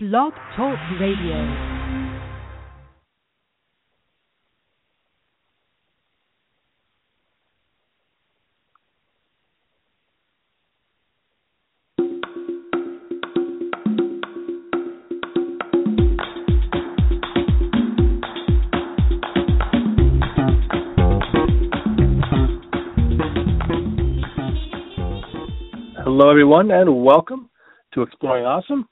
Blog Talk Radio. Hello, everyone, and welcome to Exploring Awesome.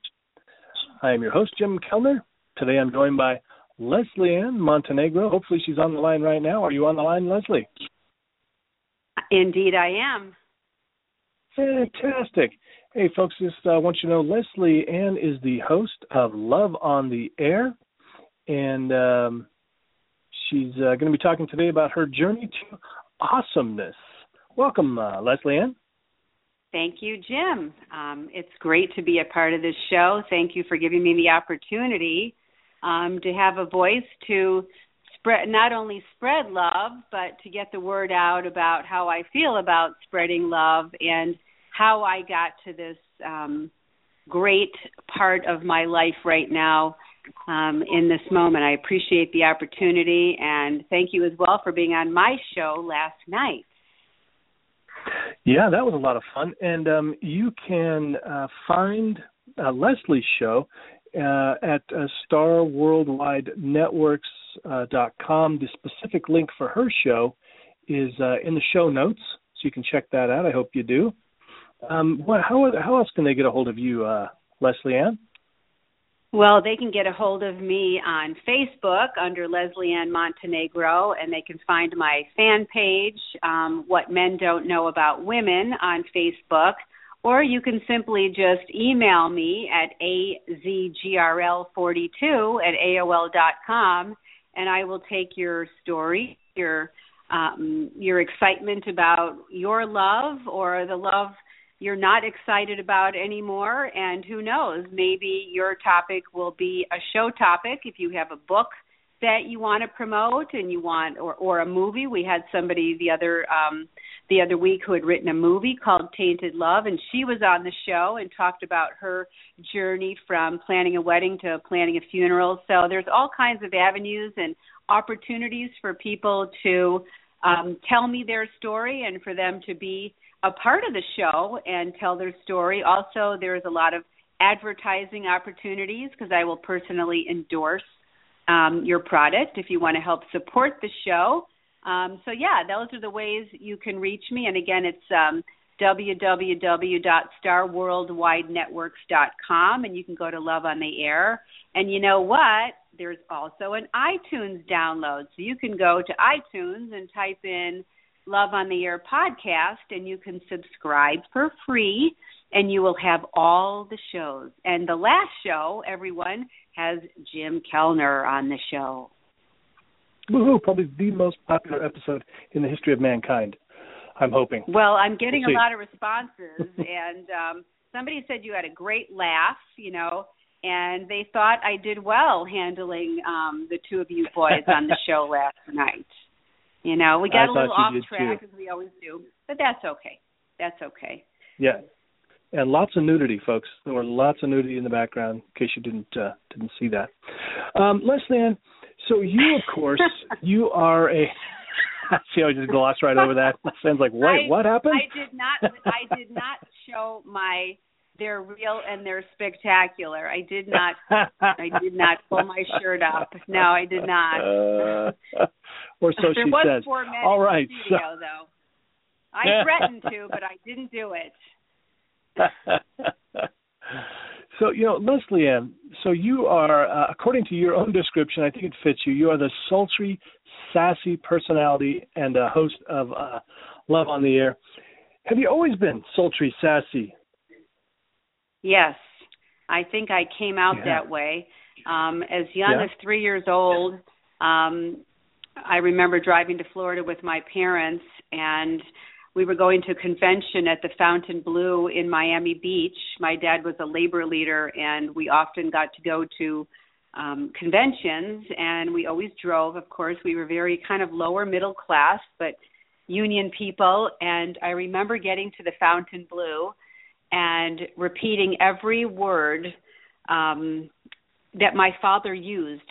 I am your host, Jim Kellner. Today I'm joined by Leslie Ann Montenegro. Hopefully, she's on the line right now. Are you on the line, Leslie? Indeed, I am. Fantastic. Hey, folks, just uh, want you to know Leslie Ann is the host of Love on the Air, and um, she's uh, going to be talking today about her journey to awesomeness. Welcome, uh, Leslie Ann. Thank you, Jim. Um, it's great to be a part of this show. Thank you for giving me the opportunity um, to have a voice to spread not only spread love, but to get the word out about how I feel about spreading love and how I got to this um, great part of my life right now um, in this moment. I appreciate the opportunity and thank you as well for being on my show last night. Yeah, that was a lot of fun. And um, you can uh, find uh, Leslie's show uh, at uh, starworldwidenetworks.com. Uh, the specific link for her show is uh, in the show notes, so you can check that out. I hope you do. Um, what, how, how else can they get a hold of you, uh, Leslie Ann? Well, they can get a hold of me on Facebook under Leslie Ann Montenegro, and they can find my fan page, um, What Men Don't Know About Women, on Facebook. Or you can simply just email me at azgrl42 at aol.com, and I will take your story, your um, your excitement about your love or the love you're not excited about anymore and who knows maybe your topic will be a show topic. If you have a book that you want to promote and you want or or a movie we had somebody the other um the other week who had written a movie called Tainted Love and she was on the show and talked about her journey from planning a wedding to planning a funeral. So there's all kinds of avenues and opportunities for people to um tell me their story and for them to be a part of the show and tell their story. Also, there's a lot of advertising opportunities because I will personally endorse um, your product if you want to help support the show. Um, so yeah, those are the ways you can reach me. And again, it's um, www.starworldwidenetworks.com, and you can go to Love on the Air. And you know what? There's also an iTunes download, so you can go to iTunes and type in Love on the Air podcast, and you can subscribe for free, and you will have all the shows. And the last show, everyone, has Jim Kellner on the show. Woohoo! Probably the most popular episode in the history of mankind. I'm hoping. Well, I'm getting we'll a lot of responses, and um, somebody said you had a great laugh, you know, and they thought I did well handling um, the two of you boys on the show last night. You know, we got I a little off track as we always do, but that's okay. That's okay. Yeah, and lots of nudity, folks. There were lots of nudity in the background, in case you didn't uh, didn't see that. Um, Leslie Ann, so you, of course, you are a. See how I just glossed right over that? That sounds like wait, I, what happened? I did not. I did not show my they're real and they're spectacular. I did not I did not pull my shirt up. No, I did not. Or so there she was says. Four men All right. Studio, so. though. I threatened to, but I didn't do it. so you know, Leslie Ann. So you are, uh, according to your own description, I think it fits you. You are the sultry, sassy personality and a host of uh, Love on the Air. Have you always been sultry, sassy, Yes, I think I came out yeah. that way. Um, as young yeah. as three years old, um, I remember driving to Florida with my parents, and we were going to a convention at the Fontainebleau in Miami Beach. My dad was a labor leader, and we often got to go to um, conventions, and we always drove. Of course, we were very kind of lower middle class, but union people. And I remember getting to the Fontainebleau and repeating every word um that my father used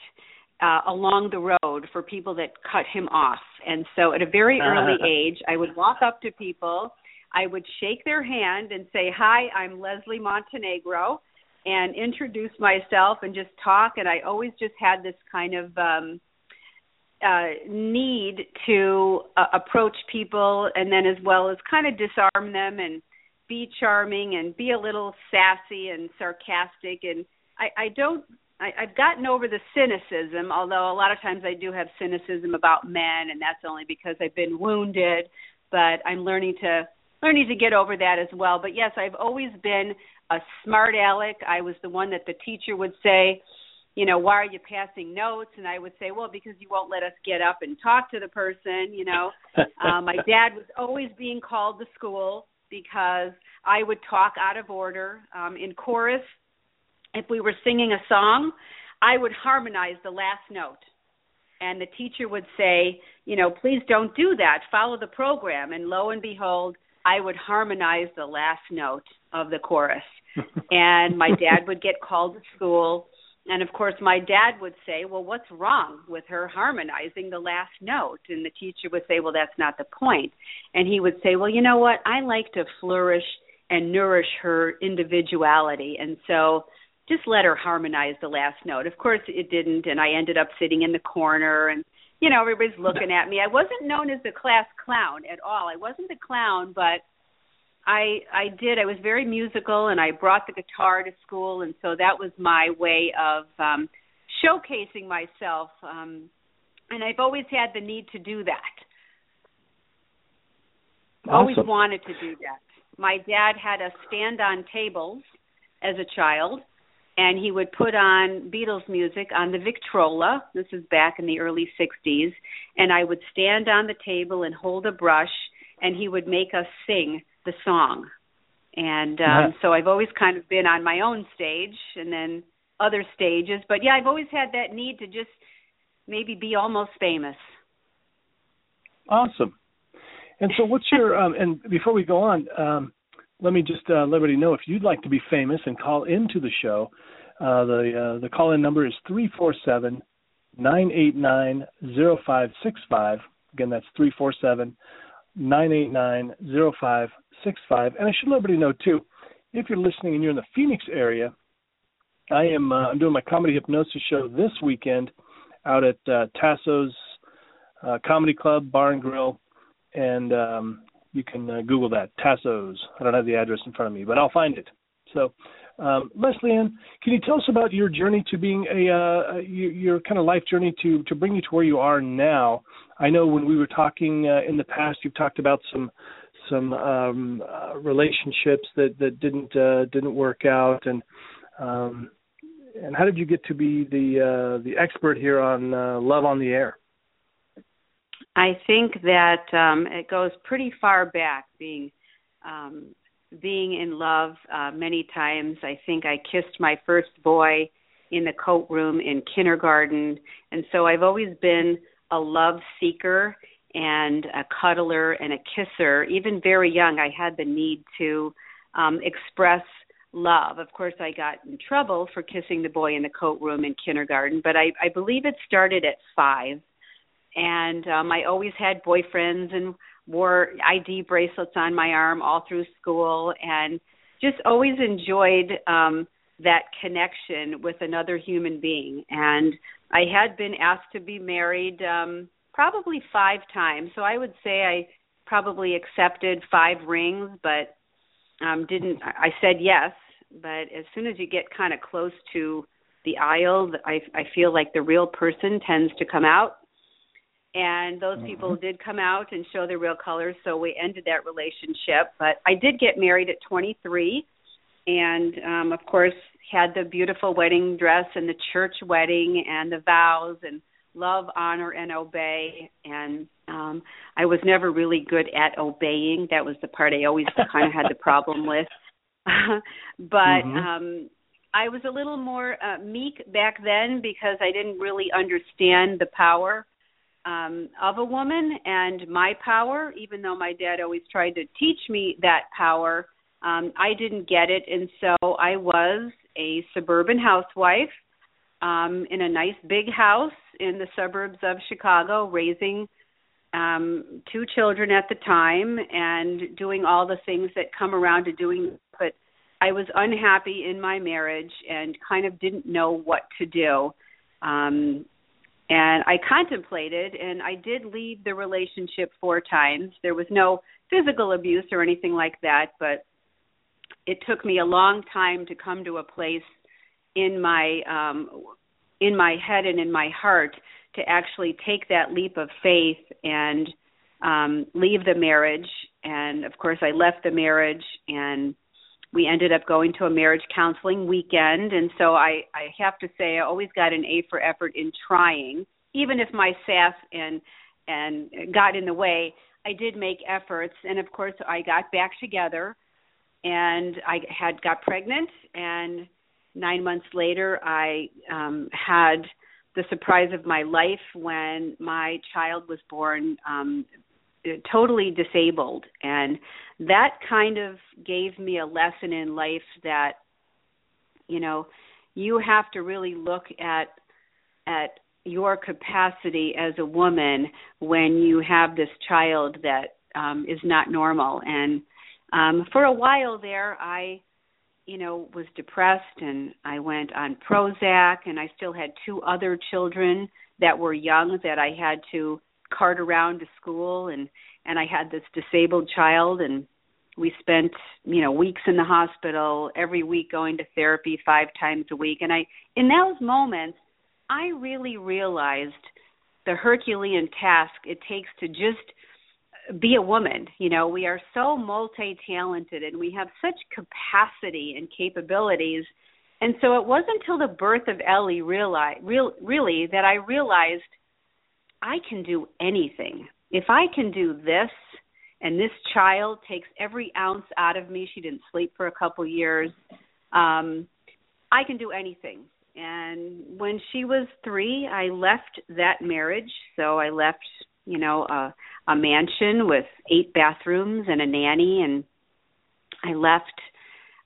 uh, along the road for people that cut him off. And so at a very early age, I would walk up to people, I would shake their hand and say, Hi, I'm Leslie Montenegro, and introduce myself and just talk. And I always just had this kind of um, uh, need to uh, approach people and then as well as kind of disarm them and be charming and be a little sassy and sarcastic and I, I don't I, I've gotten over the cynicism, although a lot of times I do have cynicism about men, and that's only because I've been wounded. But I'm learning to learning to get over that as well. But yes, I've always been a smart aleck. I was the one that the teacher would say, you know, why are you passing notes? And I would say, well, because you won't let us get up and talk to the person. You know, um, my dad was always being called to school because I would talk out of order um, in chorus if we were singing a song, I would harmonize the last note. And the teacher would say, you know, please don't do that. Follow the program. And lo and behold, I would harmonize the last note of the chorus. and my dad would get called to school. And of course, my dad would say, Well, what's wrong with her harmonizing the last note? And the teacher would say, Well, that's not the point. And he would say, Well, you know what? I like to flourish and nourish her individuality. And so just let her harmonize the last note. Of course, it didn't, and I ended up sitting in the corner, and you know everybody's looking at me. I wasn't known as the class clown at all. I wasn't the clown, but I I did. I was very musical, and I brought the guitar to school, and so that was my way of um showcasing myself. Um and I've always had the need to do that. Awesome. Always wanted to do that. My dad had us stand on tables as a child and he would put on Beatles music on the Victrola. This is back in the early 60s. And I would stand on the table and hold a brush, and he would make us sing the song. And um, yeah. so I've always kind of been on my own stage and then other stages. But yeah, I've always had that need to just maybe be almost famous. Awesome. And so, what's your um, and before we go on, um, let me just uh, let everybody know if you'd like to be famous and call into the show. Uh, the uh, the call in number is three four seven nine eight nine zero five six five. Again, that's three four seven nine eight nine zero five six five. And I should let everybody know too, if you're listening and you're in the Phoenix area, I am uh, I'm doing my comedy hypnosis show this weekend out at uh, Tasso's uh, Comedy Club Bar and Grill, and um, you can uh, Google that Tassos. I don't have the address in front of me, but I'll find it. So, um, Leslie Ann, can you tell us about your journey to being a uh, your, your kind of life journey to to bring you to where you are now? I know when we were talking uh, in the past, you've talked about some some um, uh, relationships that that didn't uh, didn't work out, and um, and how did you get to be the uh, the expert here on uh, love on the air? I think that um, it goes pretty far back. Being um, being in love uh, many times. I think I kissed my first boy in the coat room in kindergarten, and so I've always been a love seeker and a cuddler and a kisser. Even very young, I had the need to um, express love. Of course, I got in trouble for kissing the boy in the coat room in kindergarten, but I, I believe it started at five and um I always had boyfriends and wore ID bracelets on my arm all through school and just always enjoyed um that connection with another human being. And I had been asked to be married um probably 5 times. So I would say I probably accepted 5 rings but um didn't I said yes. But as soon as you get kind of close to the aisle I I feel like the real person tends to come out and those mm-hmm. people did come out and show their real colors so we ended that relationship but i did get married at 23 and um of course had the beautiful wedding dress and the church wedding and the vows and love honor and obey and um i was never really good at obeying that was the part i always kind of had the problem with but mm-hmm. um i was a little more uh, meek back then because i didn't really understand the power um, of a woman and my power, even though my dad always tried to teach me that power, um, I didn't get it. And so I was a suburban housewife um, in a nice big house in the suburbs of Chicago, raising um, two children at the time and doing all the things that come around to doing. But I was unhappy in my marriage and kind of didn't know what to do. Um, and I contemplated, and I did leave the relationship four times. There was no physical abuse or anything like that, but it took me a long time to come to a place in my um in my head and in my heart to actually take that leap of faith and um leave the marriage and of course I left the marriage and we ended up going to a marriage counseling weekend. And so I I have to say I always got an A for effort in trying. Even if my sass and and got in the way I did make efforts. And of course I got back together and I had got pregnant. And 9 months later I um had the surprise of my life when my child was born um totally disabled. And that kind of gave me a lesson in life that you know you have to really look at at your capacity as a woman when you have this child that um is not normal. And um for a while there I you know was depressed and I went on Prozac and I still had two other children that were young that I had to cart around to school and and I had this disabled child and we spent you know weeks in the hospital every week going to therapy five times a week. And I in those moments I really realized the herculean task it takes to just be a woman. You know we are so multi talented and we have such capacity and capabilities. And so it wasn't until the birth of Ellie realize real really that I realized I can do anything. If I can do this, and this child takes every ounce out of me, she didn't sleep for a couple years. Um, I can do anything. And when she was three, I left that marriage. So I left, you know, a, a mansion with eight bathrooms and a nanny, and I left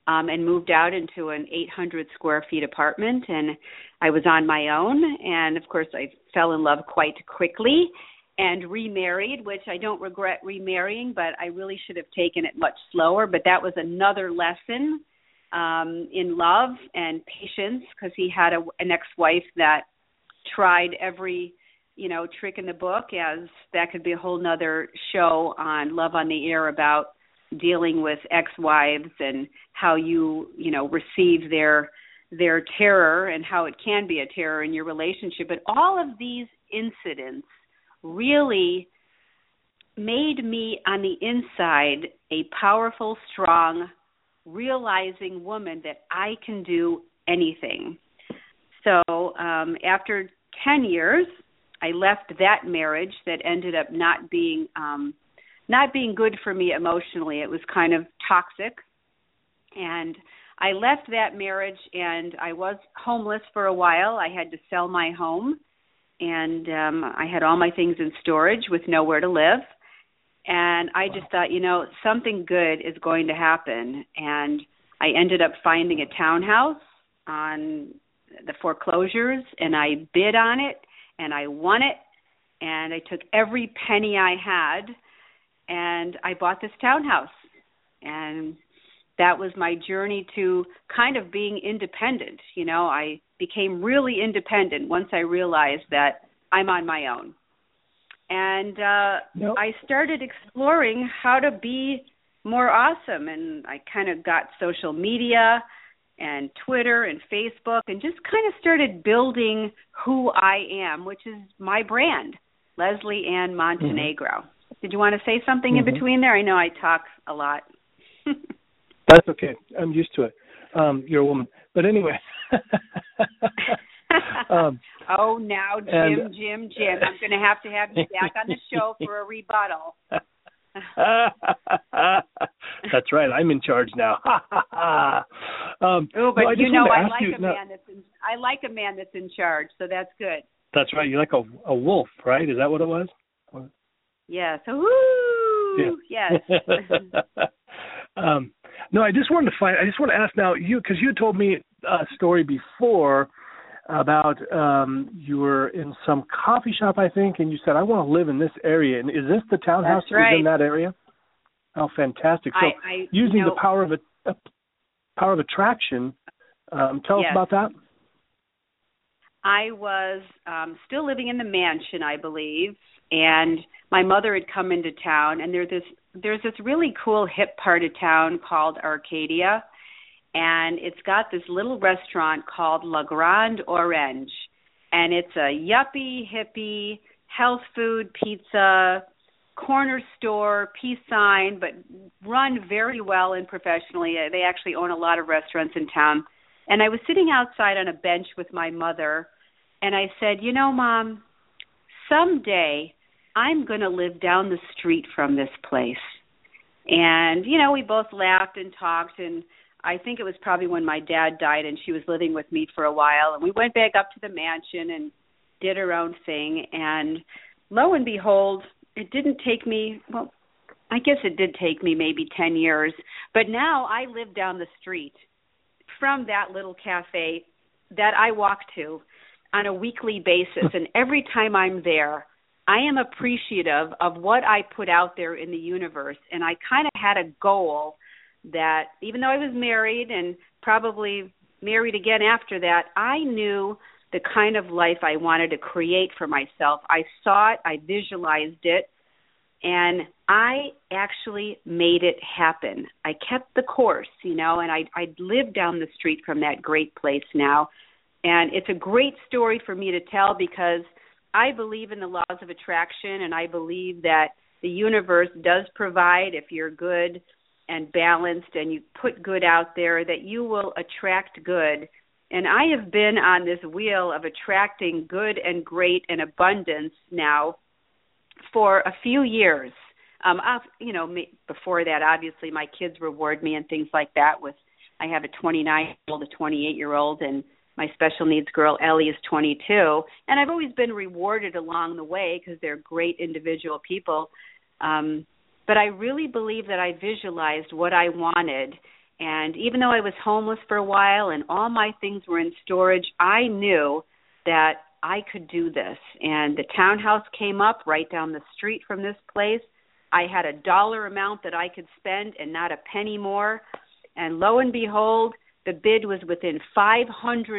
um, and moved out into an 800 square feet apartment. And I was on my own. And of course, I fell in love quite quickly and remarried, which I don't regret remarrying, but I really should have taken it much slower. But that was another lesson um, in love and patience because he had a, an ex-wife that tried every you know trick in the book as that could be a whole nother show on love on the air about dealing with ex-wives and how you you know receive their their terror and how it can be a terror in your relationship. But all of these incidents really made me on the inside a powerful strong realizing woman that I can do anything. So um after 10 years I left that marriage that ended up not being um not being good for me emotionally. It was kind of toxic. And I left that marriage and I was homeless for a while. I had to sell my home and um I had all my things in storage with nowhere to live. And I just thought, you know, something good is going to happen and I ended up finding a townhouse on the foreclosures and I bid on it and I won it and I took every penny I had and I bought this townhouse. And that was my journey to kind of being independent. You know, I became really independent once I realized that I'm on my own. And uh nope. I started exploring how to be more awesome and I kind of got social media and Twitter and Facebook and just kind of started building who I am, which is my brand, Leslie Ann Montenegro. Mm-hmm. Did you want to say something mm-hmm. in between there? I know I talk a lot. That's okay. I'm used to it. Um, you're a woman. But anyway. um, oh, now, Jim, and, Jim, Jim. I'm going to have to have you back on the show for a rebuttal. that's right. I'm in charge now. um, oh, but you know, I like you, a man that's in, I like a man that's in charge, so that's good. That's right. You're like a a wolf, right? Is that what it was? Yes. Woo! Yeah. Yes. um, no, I just wanted to find. I just want to ask now you because you told me a story before about um, you were in some coffee shop, I think, and you said, "I want to live in this area." And is this the townhouse That's right. in that area? Oh, fantastic! So, I, I, using you know, the power of a, a power of attraction, um, tell us about that. I was um still living in the mansion, I believe, and my mother had come into town and there's this there's this really cool hip part of town called Arcadia and it's got this little restaurant called La Grande Orange and it's a yuppie hippie health food pizza corner store peace sign but run very well and professionally. Uh, they actually own a lot of restaurants in town. And I was sitting outside on a bench with my mother, and I said, You know, Mom, someday I'm going to live down the street from this place. And, you know, we both laughed and talked, and I think it was probably when my dad died and she was living with me for a while. And we went back up to the mansion and did our own thing. And lo and behold, it didn't take me, well, I guess it did take me maybe 10 years, but now I live down the street from that little cafe that I walk to on a weekly basis and every time I'm there I am appreciative of what I put out there in the universe and I kind of had a goal that even though I was married and probably married again after that I knew the kind of life I wanted to create for myself I saw it I visualized it and I actually made it happen. I kept the course, you know, and I I live down the street from that great place now. And it's a great story for me to tell because I believe in the laws of attraction and I believe that the universe does provide if you're good and balanced and you put good out there that you will attract good. And I have been on this wheel of attracting good and great and abundance now for a few years. Um, I've, you know, me, before that, obviously, my kids reward me and things like that. With I have a 29 year old, a 28 year old, and my special needs girl Ellie is 22, and I've always been rewarded along the way because they're great individual people. Um, but I really believe that I visualized what I wanted, and even though I was homeless for a while and all my things were in storage, I knew that I could do this. And the townhouse came up right down the street from this place. I had a dollar amount that I could spend and not a penny more. And lo and behold, the bid was within $500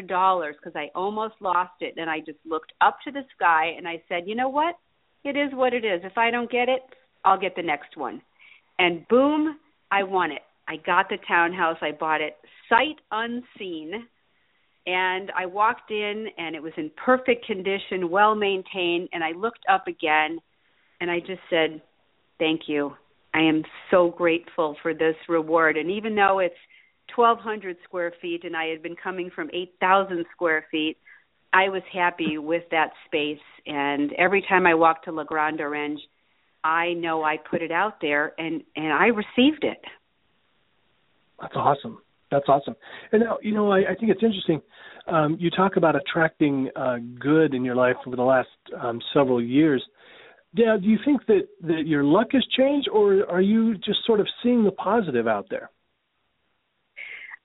because I almost lost it. And I just looked up to the sky and I said, you know what? It is what it is. If I don't get it, I'll get the next one. And boom, I won it. I got the townhouse. I bought it sight unseen and I walked in and it was in perfect condition, well maintained, and I looked up again and I just said, "Thank you. I am so grateful for this reward." And even though it's 1200 square feet and I had been coming from 8000 square feet, I was happy with that space and every time I walk to La Grande Orange, I know I put it out there and and I received it. That's awesome. That's awesome. And now, you know, I, I think it's interesting. Um, you talk about attracting uh, good in your life over the last um, several years. Now, do you think that, that your luck has changed, or are you just sort of seeing the positive out there?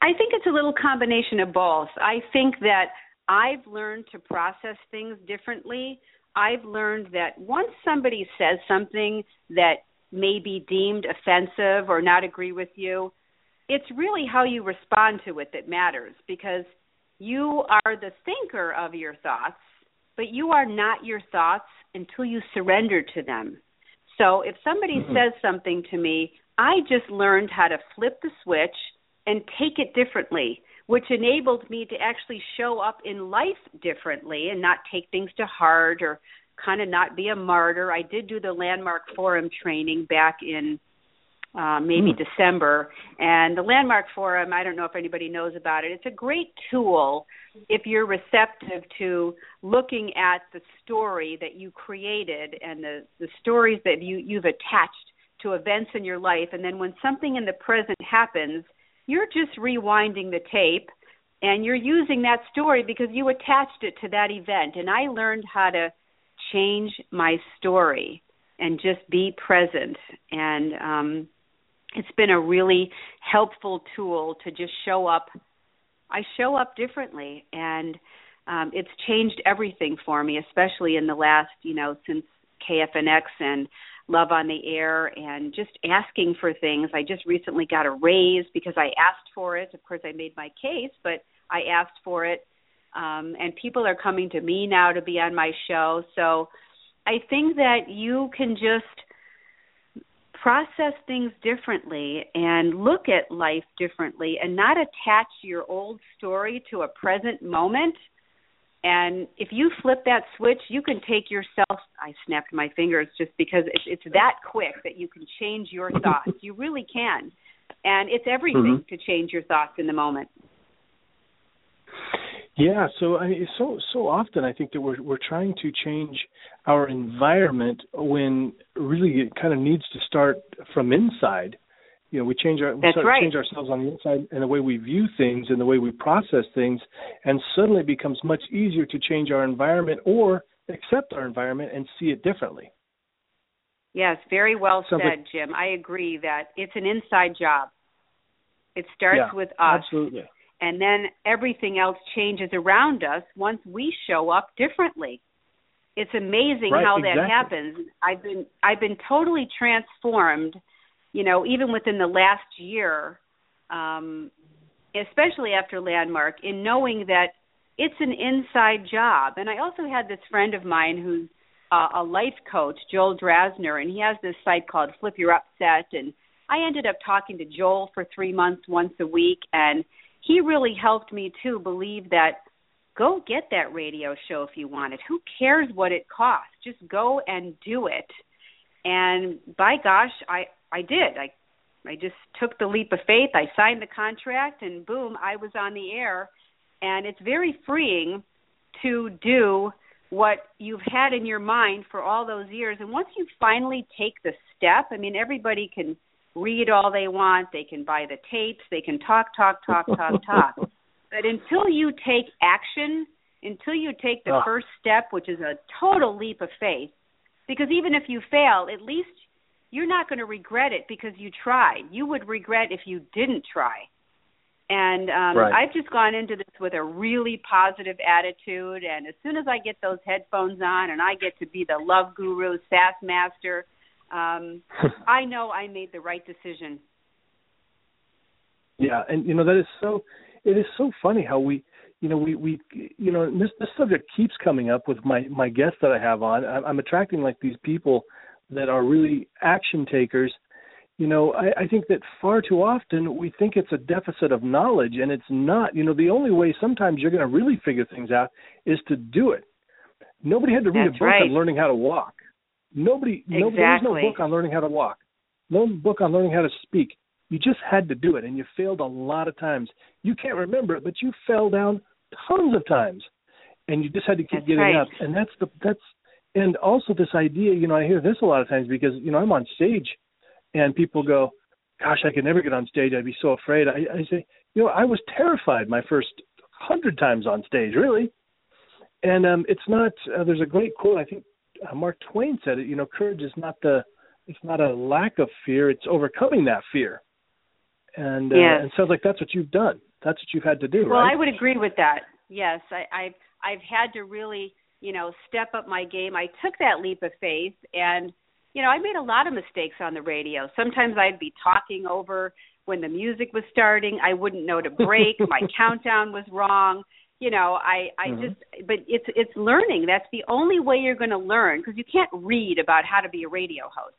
I think it's a little combination of both. I think that I've learned to process things differently. I've learned that once somebody says something that may be deemed offensive or not agree with you, it's really how you respond to it that matters because you are the thinker of your thoughts, but you are not your thoughts until you surrender to them. So if somebody Mhm. says something to me, I just learned how to flip the switch and take it differently, which enabled me to actually show up in life differently and not take things to heart or kind of not be a martyr. I did do the landmark forum training back in uh, maybe Hmm. December. And the Landmark Forum, I don't know if anybody knows about it. It's a great tool if you're receptive to looking at the story that you created and the, the stories that you, you've attached to events in your life. And then when something in the present happens, you're just rewinding the tape and you're using that story because you attached it to that event. And I learned how to change my story and just be present. And um, it's been a really helpful tool to just show up. I show up differently, and um, it's changed everything for me, especially in the last, you know, since KFNX and Love on the Air and just asking for things. I just recently got a raise because I asked for it. Of course, I made my case, but I asked for it. Um, and people are coming to me now to be on my show. So I think that you can just process things differently and look at life differently and not attach your old story to a present moment and if you flip that switch, you can take yourself. I snapped my fingers just because it's, it's that quick that you can change your thoughts. You really can, and it's everything mm-hmm. to change your thoughts in the moment. Yeah, so I mean, so so often I think that we're we're trying to change our environment when really it kind of needs to start from inside you know we change our we right. change ourselves on the inside and the way we view things and the way we process things and suddenly it becomes much easier to change our environment or accept our environment and see it differently. Yes very well said jim. I agree that it's an inside job. It starts yeah, with us. absolutely. And then everything else changes around us once we show up differently. It's amazing right, how exactly. that happens. I've been i've been totally transformed you know, even within the last year, um, especially after Landmark, in knowing that it's an inside job. And I also had this friend of mine who's uh, a life coach, Joel Drasner, and he has this site called Flip Your Upset. And I ended up talking to Joel for three months once a week, and he really helped me too believe that go get that radio show if you want it. Who cares what it costs? Just go and do it. And by gosh, I I did. I I just took the leap of faith. I signed the contract and boom, I was on the air. And it's very freeing to do what you've had in your mind for all those years. And once you finally take the step, I mean everybody can read all they want, they can buy the tapes, they can talk, talk, talk, talk, talk. But until you take action, until you take the oh. first step, which is a total leap of faith, because even if you fail, at least you're not going to regret it because you tried. You would regret if you didn't try. And um right. I've just gone into this with a really positive attitude and as soon as I get those headphones on and I get to be the love guru, sass master, um I know I made the right decision. Yeah, and you know that is so it is so funny how we you know we we you know this this subject keeps coming up with my my guests that I have on. I'm attracting like these people that are really action takers, you know, I, I think that far too often we think it's a deficit of knowledge, and it's not. You know, the only way sometimes you're going to really figure things out is to do it. Nobody had to read That's a book right. on learning how to walk. Nobody, exactly. no, there was no book on learning how to walk. No book on learning how to speak. You just had to do it, and you failed a lot of times. You can't remember it, but you fell down tons of times, and you just had to keep that's getting right. up. And that's the that's and also this idea, you know, I hear this a lot of times because you know I'm on stage, and people go, "Gosh, I could never get on stage. I'd be so afraid." I, I say, you know, I was terrified my first hundred times on stage, really. And um, it's not. Uh, there's a great quote. I think uh, Mark Twain said it. You know, courage is not the. It's not a lack of fear. It's overcoming that fear. And uh, Yes. and it sounds like that's what you've done. That's what you've had to do, Well, right? I would agree with that. Yes, I, I've I've had to really, you know, step up my game. I took that leap of faith, and you know, I made a lot of mistakes on the radio. Sometimes I'd be talking over when the music was starting. I wouldn't know to break. my countdown was wrong. You know, I I Mhm. just but it's it's learning. That's the only way you're going to learn because you can't read about how to be a radio host.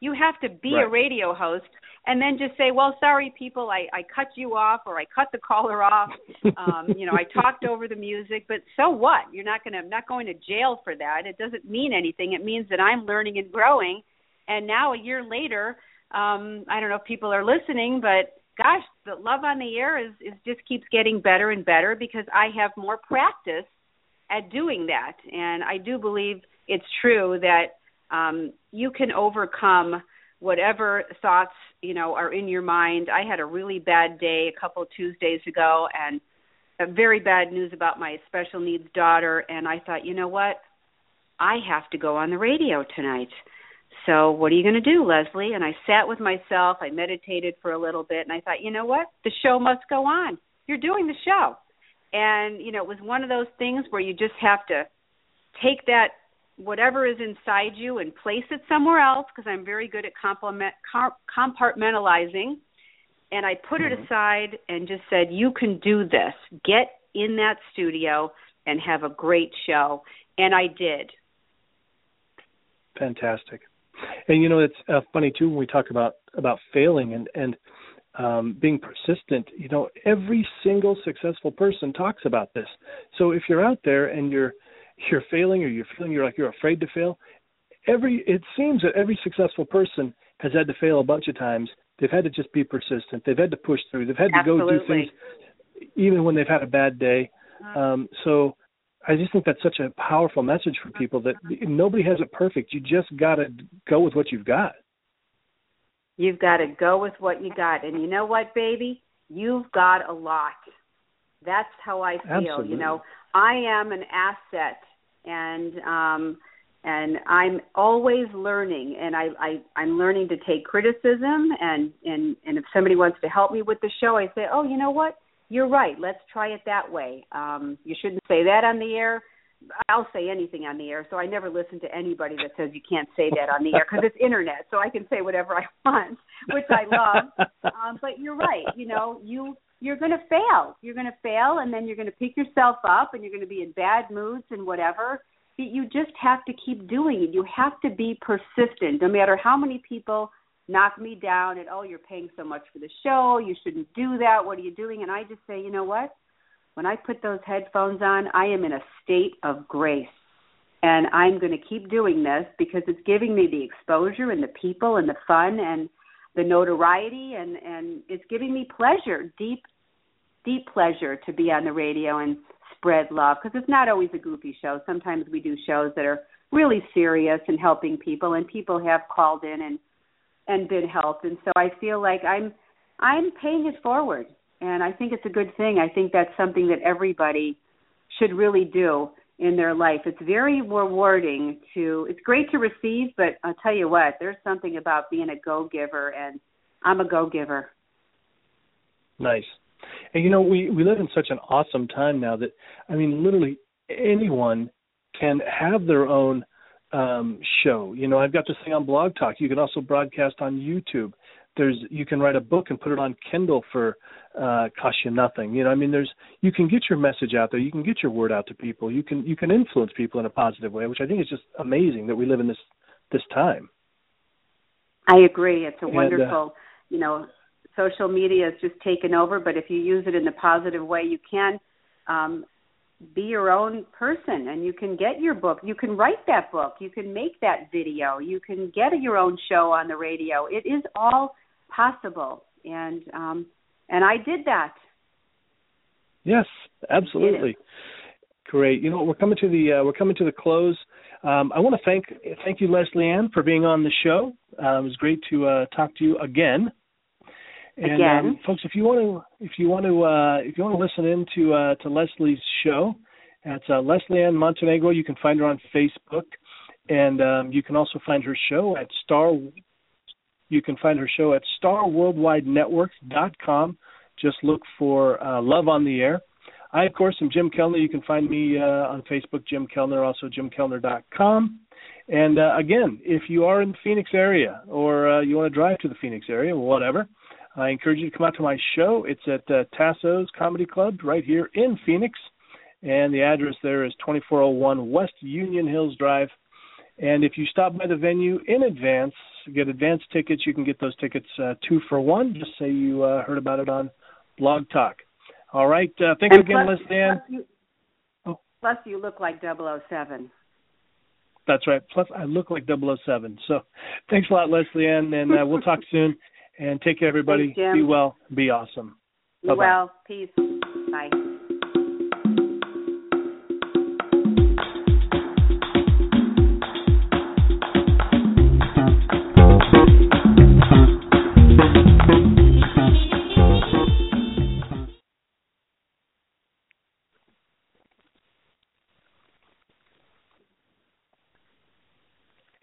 You have to be a radio host and then just say, "Well, sorry, people, I, I cut you off, or I cut the caller off. Um, you know, I talked over the music, but so what? You're not going to, I'm not going to jail for that. It doesn't mean anything. It means that I'm learning and growing. And now, a year later, um, I don't know if people are listening, but gosh, the love on the air is, is just keeps getting better and better because I have more practice at doing that. And I do believe it's true that um, you can overcome whatever thoughts you know are in your mind. I had a really bad day a couple Tuesdays ago, and very bad news about my special needs daughter. And I thought, you know what, I have to go on the radio tonight. So what are you going to do, Leslie? And I sat with myself. I meditated for a little bit, and I thought, you know what, the show must go on. You're doing the show. and you know it was one of those things where you just have to take that whatever is inside you and place it somewhere else because I'm very good at complement, compartmentalizing. And I put mm-hmm. it aside and just said, "You can do this. Get in that studio and have a great show." And I did. Fantastic. And you know, it's uh, funny too when we talk about about failing and and um, being persistent. You know, every single successful person talks about this. So if you're out there and you're you're failing or you're feeling you're like you're afraid to fail, every it seems that every successful person has had to fail a bunch of times. They've had to just be persistent. They've had to push through. They've had to Absolutely. go do things even when they've had a bad day. Um, so I just think that's such a powerful message for people that nobody has it perfect. You just got to go with what you've got. You've got to go with what you got. And you know what, baby? You've got a lot. That's how I feel. Absolutely. You know, I am an asset and um and I'm always learning and I, I I'm learning to take criticism and and and if somebody wants to help me with the show I say, "Oh, you know what? You're right. Let's try it that way." Um you shouldn't say that on the air. I'll say anything on the air, so I never listen to anybody that says you can't say that on the air because it's internet, so I can say whatever I want, which I love. um, but you're right. You know, you you're going to fail. You're going to fail, and then you're going to pick yourself up, and you're going to be in bad moods and whatever. You just have to keep doing it. You have to be persistent, no matter how many people knock me down and oh, you're paying so much for the show. You shouldn't do that. What are you doing? And I just say, you know what? When I put those headphones on, I am in a state of grace. And I'm going to keep doing this because it's giving me the exposure and the people and the fun and the notoriety and and it's giving me pleasure, deep deep pleasure to be on the radio and spread love because it's not always a goofy show. Sometimes we do shows that are really serious and helping people and people have called in and and been helped and so I feel like I'm I'm paying it forward and I think it's a good thing. I think that's something that everybody should really do in their life. It's very rewarding to it's great to receive, but I'll tell you what, there's something about being a go-giver and I'm a go-giver. Nice. And you know, we we live in such an awesome time now that I mean literally anyone can have their own um show. You know, I've got this thing on Blog Talk. You can also broadcast on YouTube there's you can write a book and put it on Kindle for uh cost you nothing. You know, I mean there's you can get your message out there, you can get your word out to people, you can you can influence people in a positive way, which I think is just amazing that we live in this this time. I agree. It's a and, wonderful, uh, you know, social media has just taken over, but if you use it in the positive way, you can um be your own person and you can get your book you can write that book you can make that video you can get your own show on the radio it is all possible and um and I did that. Yes, absolutely. Great. You know, we're coming to the uh, we're coming to the close. Um, I want to thank thank you, Leslie Ann, for being on the show. Uh, it was great to uh, talk to you again. And again. Um, folks, if you want to if you want to uh, if you want to listen in to uh, to Leslie's show, it's uh, Leslie Ann Montenegro. You can find her on Facebook, and um, you can also find her show at Star you can find her show at starworldwidenetwork.com. Just look for uh, Love on the Air. I, of course, am Jim Kellner. You can find me uh, on Facebook, Jim Kellner, also jimkellner.com. And uh, again, if you are in the Phoenix area or uh, you want to drive to the Phoenix area, whatever, I encourage you to come out to my show. It's at uh, Tasso's Comedy Club right here in Phoenix. And the address there is 2401 West Union Hills Drive. And if you stop by the venue in advance, get advance tickets. You can get those tickets uh, two for one. Just say you uh, heard about it on Blog Talk. All right. Uh, thanks and again, plus, Liz Dan. Plus you, oh. plus you look like 007. That's right. Plus, I look like 007. So, thanks a lot, Leslie Ann, and uh, we'll talk soon. And take care, everybody. Thanks, be well. Be awesome. Be well. Peace. Bye.